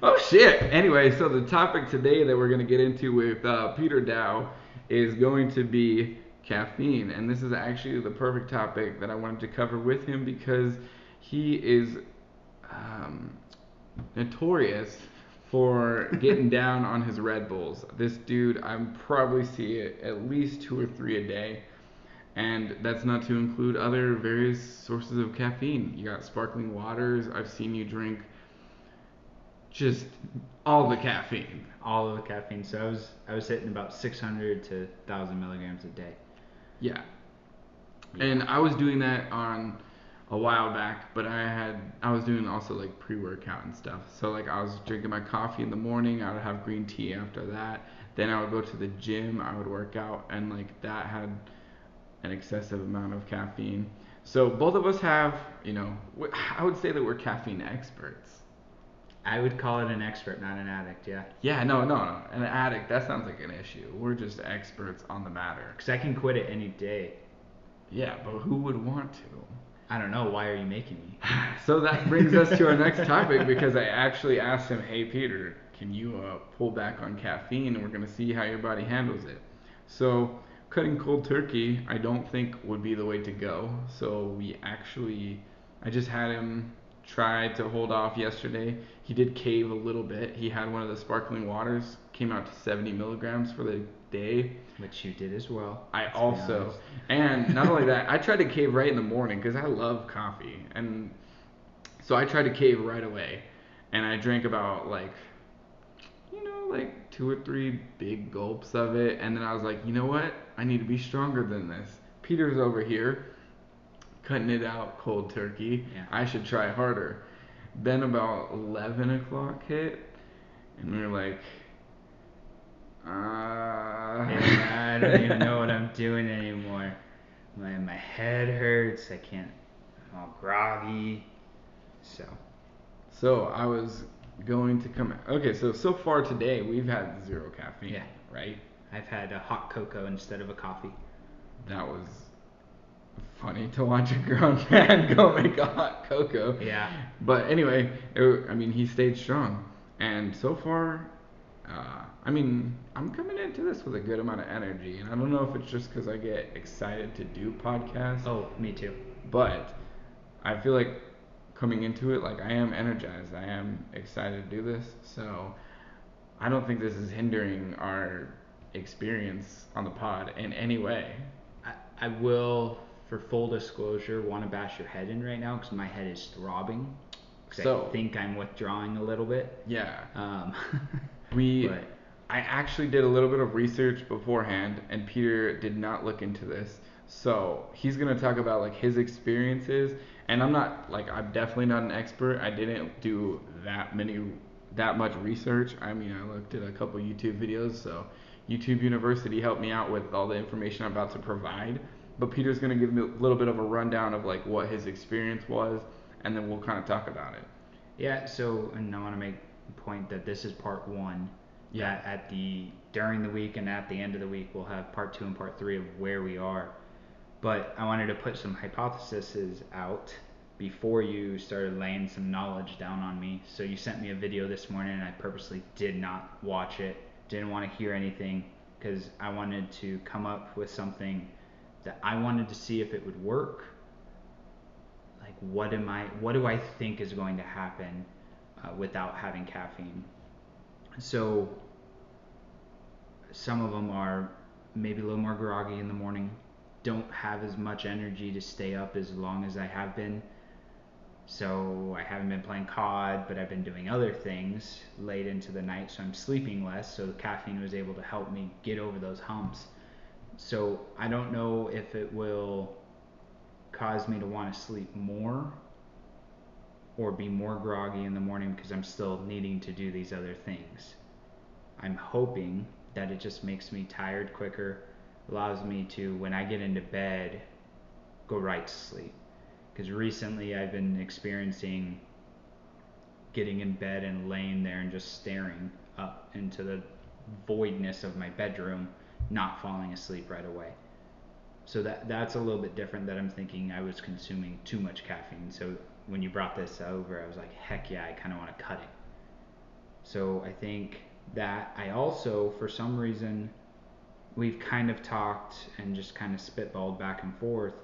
Oh shit. Anyway, so the topic today that we're gonna get into with uh, Peter Dow is going to be caffeine, and this is actually the perfect topic that I wanted to cover with him because he is um, notorious for getting down on his Red Bulls. This dude, I'm probably see it at least two or three a day. And that's not to include other various sources of caffeine. You got sparkling waters. I've seen you drink just all the caffeine. All of the caffeine. So I was I was hitting about 600 to 1,000 milligrams a day. Yeah. And I was doing that on a while back, but I had I was doing also like pre-workout and stuff. So like I was drinking my coffee in the morning, I would have green tea after that. Then I would go to the gym, I would work out and like that had an excessive amount of caffeine. So both of us have, you know, I would say that we're caffeine experts. I would call it an expert, not an addict. Yeah. Yeah, no, no, no. An addict, that sounds like an issue. We're just experts on the matter. Because I can quit it any day. Yeah, but who would want to? I don't know. Why are you making me? so that brings us to our next topic because I actually asked him, hey, Peter, can you uh, pull back on caffeine? And we're going to see how your body handles it. So, cutting cold turkey, I don't think would be the way to go. So, we actually, I just had him tried to hold off yesterday. He did cave a little bit. He had one of the sparkling waters, came out to 70 milligrams for the day. Which you did as well. I also, and not only that, I tried to cave right in the morning because I love coffee, and so I tried to cave right away, and I drank about like, you know, like two or three big gulps of it, and then I was like, you know what? I need to be stronger than this. Peter's over here cutting it out cold turkey. Yeah. I should try harder. Then about 11 o'clock hit, and we were like, uh, yeah, I don't even know what I'm doing anymore. My my head hurts. I can't. I'm all groggy. So. So I was going to come. Okay, so so far today we've had zero caffeine. Yeah. Right. I've had a hot cocoa instead of a coffee. That was funny to watch a grown man go make a hot cocoa. Yeah. But anyway, it, I mean, he stayed strong, and so far, uh, I mean, I'm coming into this with a good amount of energy, and I don't know if it's just because I get excited to do podcasts. Oh, me too. But I feel like coming into it, like I am energized. I am excited to do this. So I don't think this is hindering our experience on the pod in any way. I, I will for full disclosure, want to bash your head in right now because my head is throbbing. So I think I'm withdrawing a little bit. Yeah. Um, we. But, I actually did a little bit of research beforehand, and Peter did not look into this. So he's gonna talk about like his experiences, and I'm not like I'm definitely not an expert. I didn't do that many that much research. I mean, I looked at a couple YouTube videos, so YouTube University helped me out with all the information I'm about to provide but Peter's going to give me a little bit of a rundown of like what his experience was, and then we'll kind of talk about it. Yeah. So, and I want to make a point that this is part one. Yeah. At the during the week and at the end of the week, we'll have part two and part three of where we are. But I wanted to put some hypotheses out before you started laying some knowledge down on me. So you sent me a video this morning, and I purposely did not watch it. Didn't want to hear anything because I wanted to come up with something that I wanted to see if it would work. Like, what am I? What do I think is going to happen uh, without having caffeine? So, some of them are maybe a little more groggy in the morning. Don't have as much energy to stay up as long as I have been. So I haven't been playing COD, but I've been doing other things late into the night, so I'm sleeping less. So the caffeine was able to help me get over those humps so I don't know if it will cause me to want to sleep more or be more groggy in the morning because I'm still needing to do these other things. I'm hoping that it just makes me tired quicker, allows me to, when I get into bed, go right to sleep. Because recently I've been experiencing getting in bed and laying there and just staring up into the voidness of my bedroom not falling asleep right away. So that that's a little bit different that I'm thinking I was consuming too much caffeine. So when you brought this over, I was like, heck yeah, I kind of want to cut it. So I think that I also, for some reason, we've kind of talked and just kind of spitballed back and forth.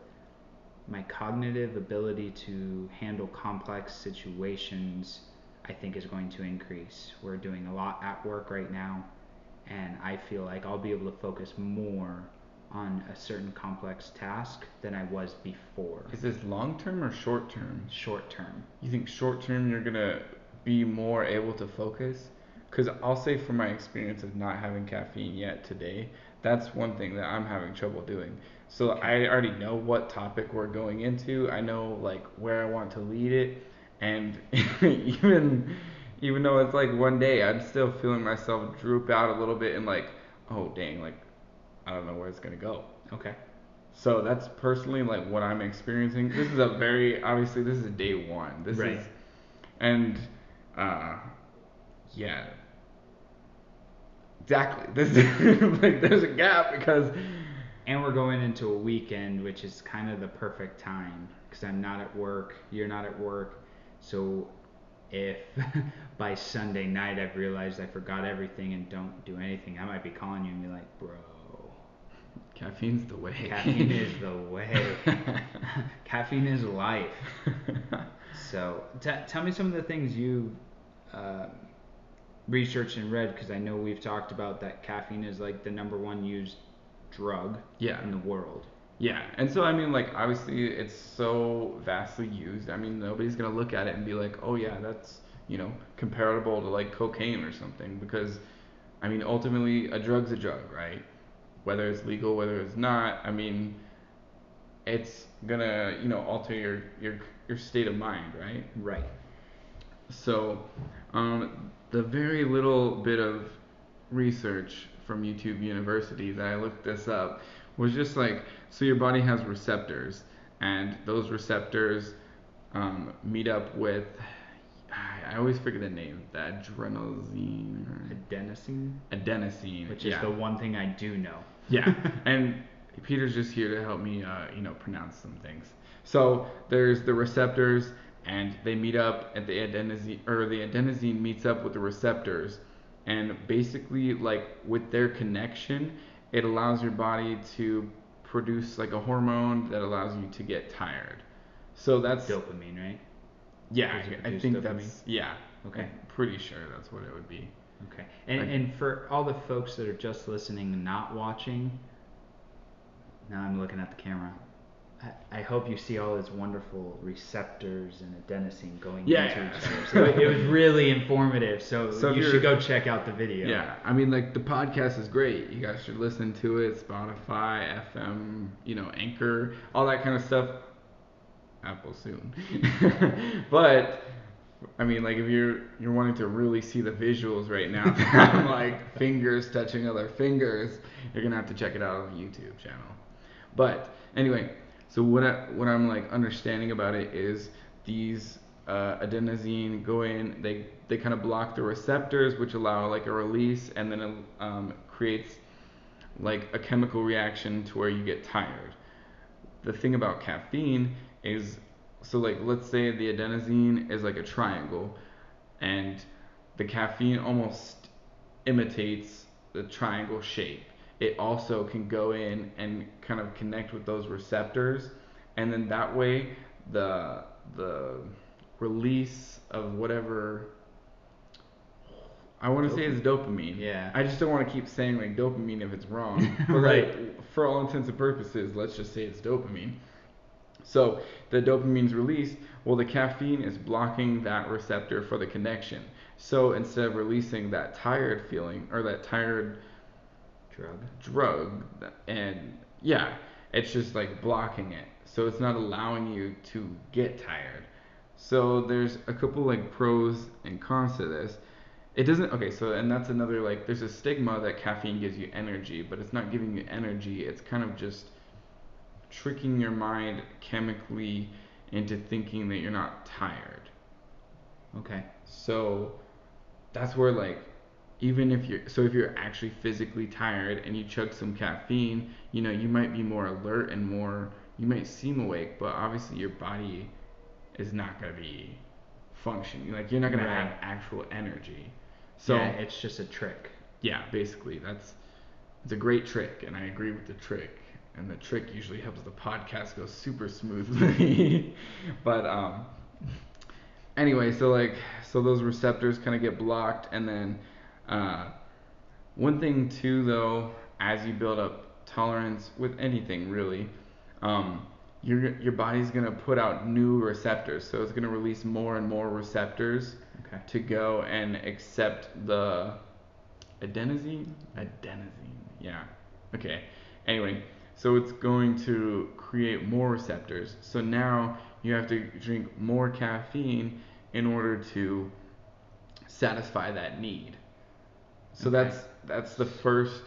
My cognitive ability to handle complex situations, I think, is going to increase. We're doing a lot at work right now, and I feel like I'll be able to focus more on a certain complex task than I was before. Is this long term or short term? Short term. You think short term you're gonna be more able to focus? Because I'll say from my experience of not having caffeine yet today, that's one thing that I'm having trouble doing. So I already know what topic we're going into. I know like where I want to lead it, and even even though it's like one day, I'm still feeling myself droop out a little bit and like, oh dang, like I don't know where it's gonna go. Okay. So that's personally like what I'm experiencing. This is a very obviously this is day one. This Right. is and uh yeah. Exactly. This is like there's a gap because And we're going into a weekend, which is kind of the perfect time because I'm not at work, you're not at work. So if by Sunday night I've realized I forgot everything and don't do anything, I might be calling you and be like, bro, caffeine's the way. caffeine is the way. caffeine is life. So t- tell me some of the things you uh, researched and read because I know we've talked about that caffeine is like the number one used drug Yeah. in the world. Yeah, and so I mean, like obviously it's so vastly used. I mean, nobody's gonna look at it and be like, oh yeah, that's you know comparable to like cocaine or something because, I mean, ultimately a drug's a drug, right? Whether it's legal, whether it's not. I mean, it's gonna you know alter your your your state of mind, right? Right. So, um, the very little bit of research from YouTube University that I looked this up was just like, so your body has receptors, and those receptors um, meet up with, I always forget the name, the adrenaline or Adenosine, adenosine, which is yeah. the one thing I do know. Yeah, and Peter's just here to help me, uh, you know, pronounce some things. So there's the receptors, and they meet up at the adenosine, or the adenosine meets up with the receptors, and basically, like with their connection, it allows your body to produce like a hormone that allows you to get tired. So that's Dopamine, right? yeah, I, I think dopamine? that's yeah. Okay. I'm pretty sure that's what it would be. Okay. And, Like- and for all the folks that are just listening and not watching, now I'm looking at the camera. I, I hope you see all those wonderful receptors and adenosine going Yeah, into yeah. each other. So it, it was really informative. So, So you should go check out the video. Yeah, I mean, like the podcast is great. You guys should listen to it. Spotify, FM, you know, Anchor, all that kind of stuff. Apple soon. but I mean, like if you're you're wanting to really see the visuals right now, I'm like fingers touching other fingers, you're gonna have to check it out on the YouTube channel. But anyway, so what I, what I'm like understanding about it is these uh, adenosine go in, they they kind of block the receptors, which allow like a release, and then it um, creates like a chemical reaction to where you get tired. The thing about caffeine is, so like let's say the adenosine is like a triangle, and the caffeine almost imitates the triangle shape. It also can go in and kind of connect with those receptors, and then that way the the release of whatever I want to say it's dopamine. Yeah. I just don't want to keep saying like dopamine if it's wrong. But Right. like for all intents and purposes, let's just say it's dopamine. So the dopamine's released. Well, the caffeine is blocking that receptor for the connection. So instead of releasing that tired feeling or that tired Drug. drug, and yeah, it's just like blocking it. So it's not allowing you to get tired. So there's a couple like pros and cons to this. It doesn't okay, so and that's another like there's a stigma that caffeine gives you energy, but it's not giving you energy. It's kind of just tricking your mind chemically into thinking that you're not tired. Okay. So that's where like even if you're so if you're actually physically tired and you chug some caffeine, you know, you might be more alert and more you might seem awake, but obviously your body is not going to be functioning. Like you're not going to have actual energy. So yeah, it's just a trick. yeah, basically that's it's a great trick, and I agree with the trick. And the trick usually helps the podcast go super smoothly. but um, anyway, so like so those receptors kind of get blocked, and then uh, one thing too though, as you build up tolerance with anything really, um, your your body's gonna put out new receptors, so it's gonna release more and more receptors Okay. to go and accept the adenosine. Adenosine, yeah. Okay. Anyway, so it's going to create more receptors. So now you have to drink more caffeine in order to satisfy that need. So Okay. that's that's the first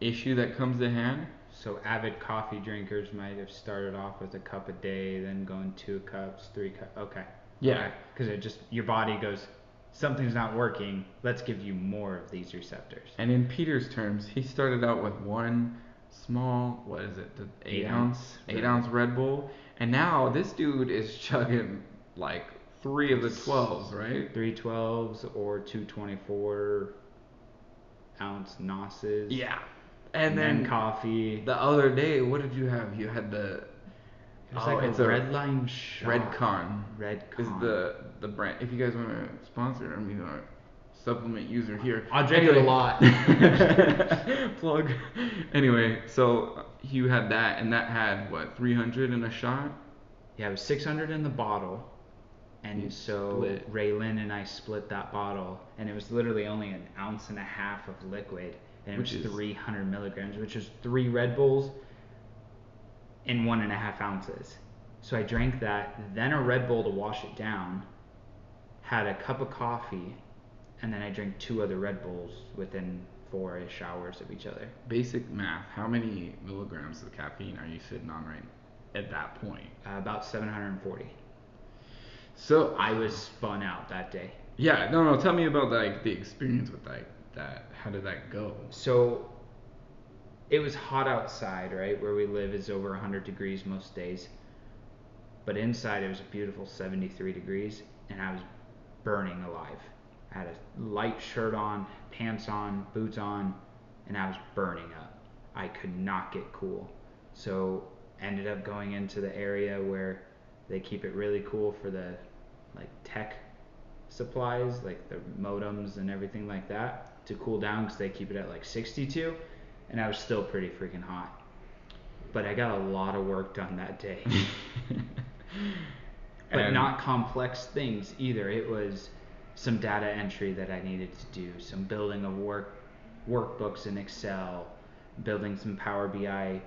issue that comes to hand. So avid coffee drinkers might have started off with a cup a day, then going two cups, three cups. Okay. Yeah. Because it just your body goes, something's not working. Let's give you more of these receptors. And in Peter's terms, he started out with one small, what is it, the eight, ounce eight Red ounce Red Bull, and now this dude is chugging like three of the twelves, right? Three twelves or two twenty four ounce NOSes. Yeah. And, And, then, then coffee. the other day, what did you have? You had the oh, like it's a red line shot. Redcon. Red is the the brand. If you guys want to sponsor, I mean, our supplement user here. I'll drink it a lot. Plug. Anyway, so you had that, and that had what 300 in a shot. Yeah, it was 600 in the bottle. And You so split. Raylan and I split that bottle, and it was literally only an ounce and a half of liquid, and it Which was is- 300 milligrams, which was three Red Bulls in one and a half ounces. So I drank that, then a Red Bull to wash it down, had a cup of coffee, and then I drank two other Red Bulls within four-ish hours of each other. Basic math. How many milligrams of caffeine are you sitting on right at that point? Uh, about 740. So I was spun out that day. yeah, no, no. Tell me about like the experience with like that. How did that go? So it was hot outside, right? Where we live is over 100 degrees most days. But inside it was a beautiful 73 degrees and I was burning alive. I had a light shirt on, pants on, boots on, and I was burning up. I could not get cool. So ended up going into the area where they keep it really cool for the like tech supplies, like the modems and everything like that, to cool down because they keep it at like 62, and I was still pretty freaking hot. But I got a lot of work done that day, but And- not complex things either. It was some data entry that I needed to do, some building of work workbooks in Excel, building some Power BI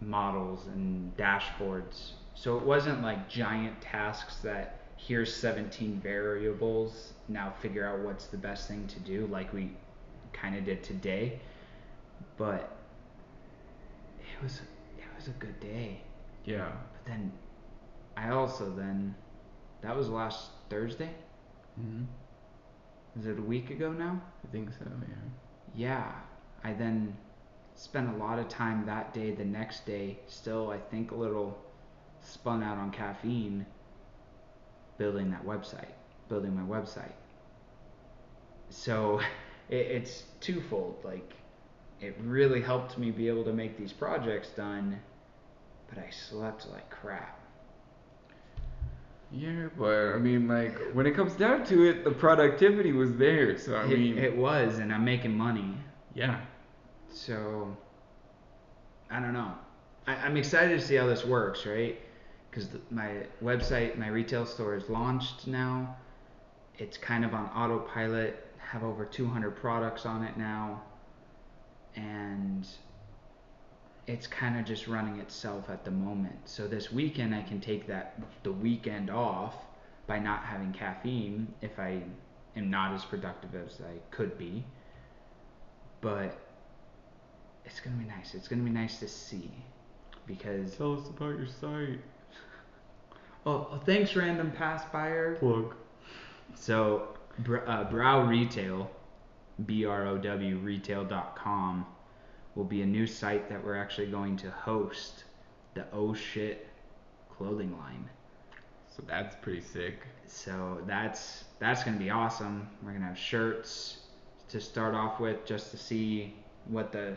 models and dashboards. So it wasn't like giant tasks that here's 17 variables, now figure out what's the best thing to do, like we kind of did today. But it was it was a good day. Yeah. But then I also then that was last Thursday. hmm Is it a week ago now? I think so. Yeah. Yeah. I then spent a lot of time that day, the next day, still, I think, a little spun out on caffeine, building that website, building my website. So it, it's twofold. Like, it really helped me be able to make these projects done, but I slept like crap. Yeah, but I mean, like when it comes down to it, the productivity was there. So I it, mean, it was, and I'm making money. yeah. So, I don't know. I, I'm excited to see how this works, right? Because my website, my retail store is launched now. It's kind of on autopilot. Have over 200 products on it now, and it's kind of just running itself at the moment. So this weekend, I can take that the weekend off by not having caffeine if I am not as productive as I could be. But it's gonna be nice. It's gonna be nice to see because Tell us about your site. Oh, oh, thanks random pass buyer. Plug. So Br- uh, Brow Retail, B R O W Retail.com, will be a new site that we're actually going to host the Oh Shit clothing line. So that's pretty sick. So that's that's gonna be awesome. We're gonna have shirts to start off with, just to see what the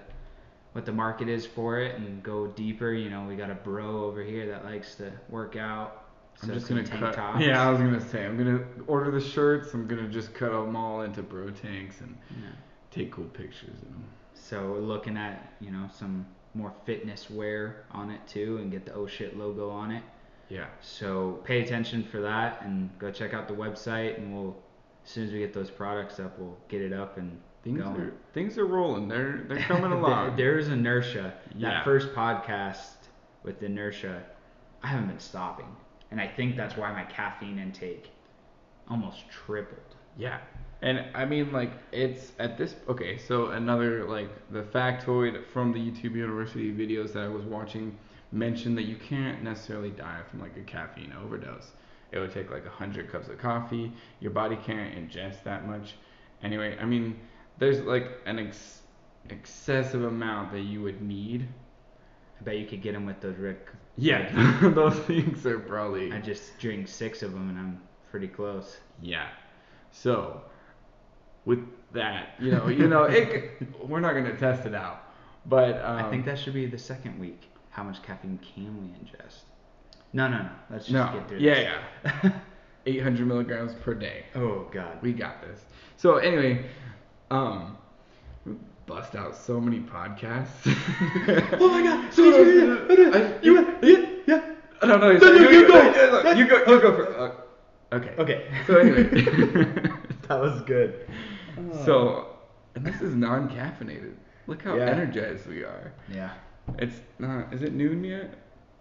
what the market is for it and go deeper. You know, we got a bro over here that likes to work out. I'm so just gonna cut. tops. Yeah, I was gonna say I'm gonna order the shirts. I'm gonna just cut them all into bro tanks and Yeah. take cool pictures of them. So we're looking at you know some more fitness wear on it too, and get the oh shit logo on it. Yeah. So pay attention for that, and go check out the website, and we'll as soon as we get those products up, we'll get it up and Things going. are things are rolling. They're they're coming along. there's inertia. Yeah. That first podcast with inertia, I haven't been stopping, and I think that's why my caffeine intake almost tripled. Yeah. And I mean, like, it's at this. Okay, so another, like, the factoid from the YouTube University videos that I was watching mentioned that you can't necessarily die from, like, a caffeine overdose. It would take, like, 100 cups of coffee. Your body can't ingest that much. Anyway, I mean, there's, like, an ex- excessive amount that you would need. I bet you could get them with those Rick. Yeah, those things are probably. I just drink six of them, and I'm pretty close. Yeah. So, with that, you know, you know, it, we're not gonna test it out, but um, I think that should be the second week. How much caffeine can we ingest? No, no, no. Let's just no, get through yeah, this. yeah, yeah. 800 milligrams per day. oh God. We got this. So anyway, um, bust out so many podcasts. Oh my God. So, I- You yeah, yeah. no, No, sorry, no, you, you go. You go. You go for. Uh, okay. Okay. So anyway. that was good. So, and this is non-caffeinated. Look how Yeah. energized we are. Yeah. It's not. Is it noon yet?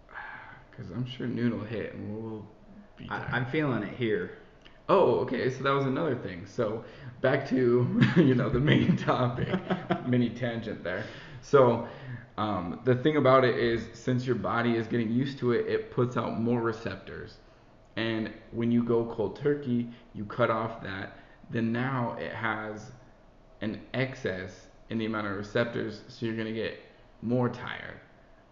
Because I'm sure noon will hit and we'll be I. I'm feeling it here. Oh, okay. So that was another thing. So back to you know the main topic, mini tangent there. So um, the thing about it is, since your body is getting used to it, it puts out more receptors. And when you go cold turkey, you cut off that. Then now it has an excess in the amount of receptors, so you're gonna get more tired.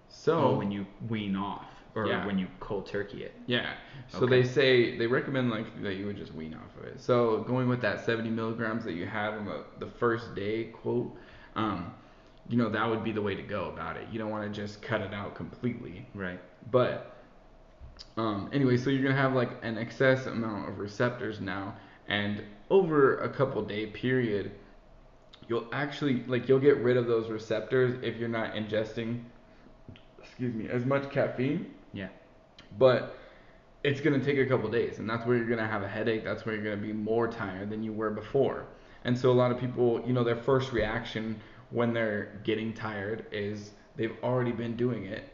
So Oh, when you wean off, or Yeah. when you cold turkey it. yeah. So Okay. they say they recommend like that you would just wean off of it. So going with that 70 milligrams that you had on the the first day quote, um, you know that would be the way to go about it. You don't want to just cut it out completely. Right. But um, anyway, so you're gonna have like an excess amount of receptors now, and over a couple day period, you'll actually like you'll get rid of those receptors if you're not ingesting, excuse me, as much caffeine. Yeah. But it's gonna take a couple days, and that's where you're gonna have a headache. That's where you're gonna be more tired than you were before. And so a lot of people, you know, their first reaction when they're getting tired is they've already been doing it.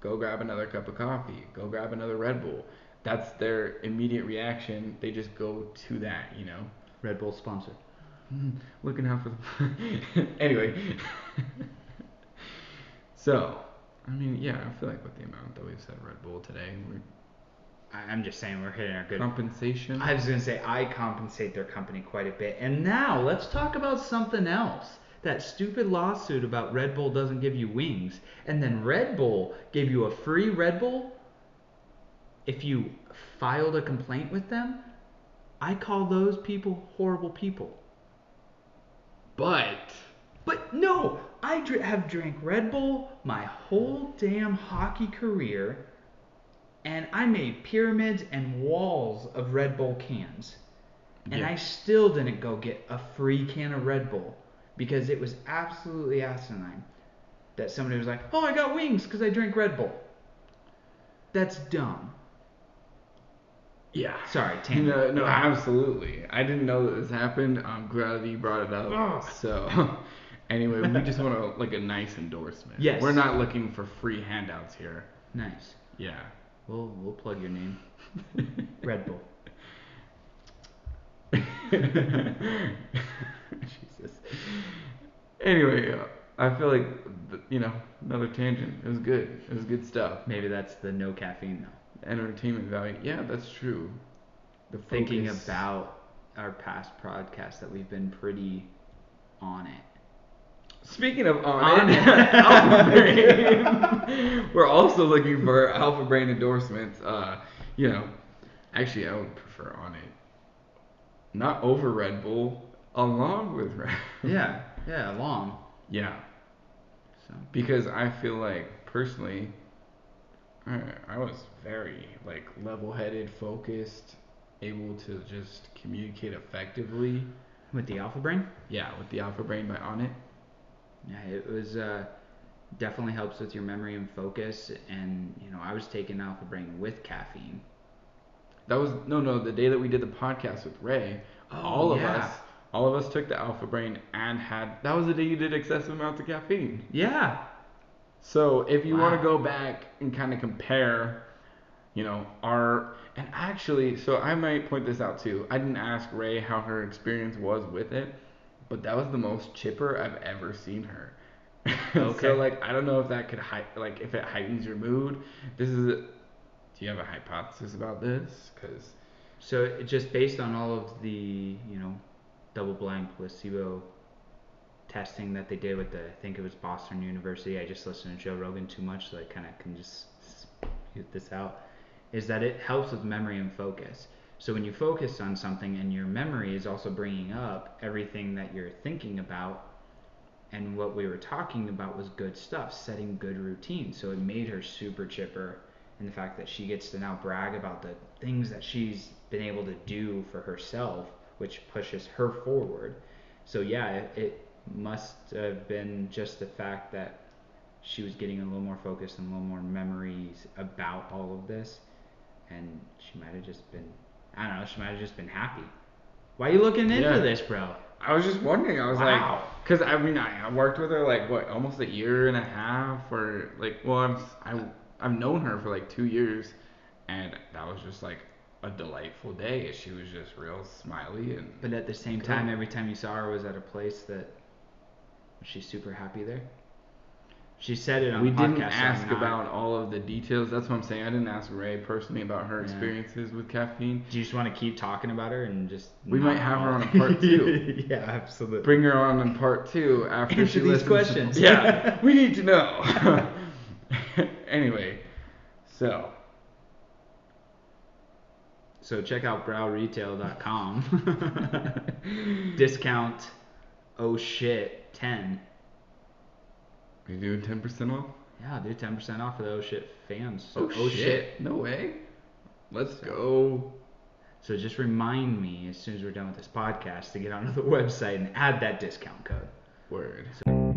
Go grab another cup of coffee. Go grab another Red Bull. That's their immediate reaction. They just go to that, you know. Red Bull sponsor. Hmm, looking out for the. anyway. so, I mean, yeah, I feel like with the amount that we've said Red Bull today, we're I'm just saying we're hitting our good. compensation. I was gonna say I compensate their company quite a bit. And now let's talk about something else. That stupid lawsuit about Red Bull doesn't give you wings, and then Red Bull gave you a free Red Bull if you filed a complaint with them. I call those people horrible people. but But no, I dr- have drank Red Bull my whole damn hockey career, and I made pyramids and walls of Red Bull cans. And Yeah. I still didn't go get a free can of Red Bull because it was absolutely asinine that somebody was like, "Oh, I got wings because I drank Red Bull." That's dumb. yeah. Sorry, tangent. No, no, absolutely. I didn't know that this happened. I'm glad that you brought it up. Ugh. So, anyway, we just want to like a nice endorsement. Yes. We're not looking for free handouts here. Nice. Yeah. We'll we'll plug your name. Red Bull. Jesus. Anyway, uh, I feel like you know another tangent. It was good. It was good stuff. Maybe that's the no caffeine though. Entertainment value. Yeah, that's true. The thinking focus- about our past podcasts that we've been pretty on it. Speaking of on, On it. Alpha Brain. We're also looking for Alpha Brain endorsements. Uh, you know, Actually, I would prefer Onnit. Not over Red Bull, along with Red. Yeah, yeah, along. Yeah, So because I feel like personally, I, I was very like level-headed, focused, able to just communicate effectively. with the Alpha Brain, Yeah, with the Alpha Brain by Onnit. Yeah, it was uh, definitely helps with your memory and focus. And you know, I was taking Alpha Brain with caffeine. That was no, no. The day that we did the podcast with Ray, all of Oh, yeah. us, all of us took the Alpha Brain and had. That was the day you did excessive amounts of caffeine. Yeah. So if you want to go back and kind of compare, you know, our and actually, so I might point this out too. I didn't ask Ray how her experience was with it, but that was the most chipper I've ever seen her. Okay. so like, I don't know if that could hi- like if it heightens your mood. This is. A, do you have a hypothesis about this? Because So it just based on all of the you know double-blind placebo testing that they did with the I think it was Boston University. I just listened to Joe Rogan too much, so I kind of can just spew this out. Is that it helps with memory and focus. So when you focus on something and your memory is also bringing up everything that you're thinking about, and what we were talking about was good stuff, setting good routines. So it made her super chipper, and the fact that she gets to now brag about the things that she's been able to do for herself, which pushes her forward. So yeah, it, it must have been just the fact that she was getting a little more focused and a little more memories about all of this, and she might have just been, I don't know, she might have just been happy. Why are you looking into Yeah. this, bro? I was just wondering. I was Wow. like, because I mean, I, worked with her like what, almost a year and a half, or like, well, I've I, I've known her for like two years, and that was just like a delightful day. She was just real smiley and But at the same Good. time, every time you saw her was at a place that was she super happy there. She said it on we didn't ask about all of the details. That's what I'm saying. I didn't ask Ray personally about her yeah. experiences with caffeine. Do you just want to keep talking about her and just? We might have her on a part two. yeah, absolutely. Bring her on in part two after she these listens. questions. yeah, we need to know. anyway, so. So check out browretail.com. Discount oh shit 10 you doing 10% off? Yeah, do 10% off for the Oh Shit fans. So, oh, oh shit. shit. No way. Let's so, go. So just remind me as soon as we're done with this podcast to get onto the website and add that discount code. Word. So-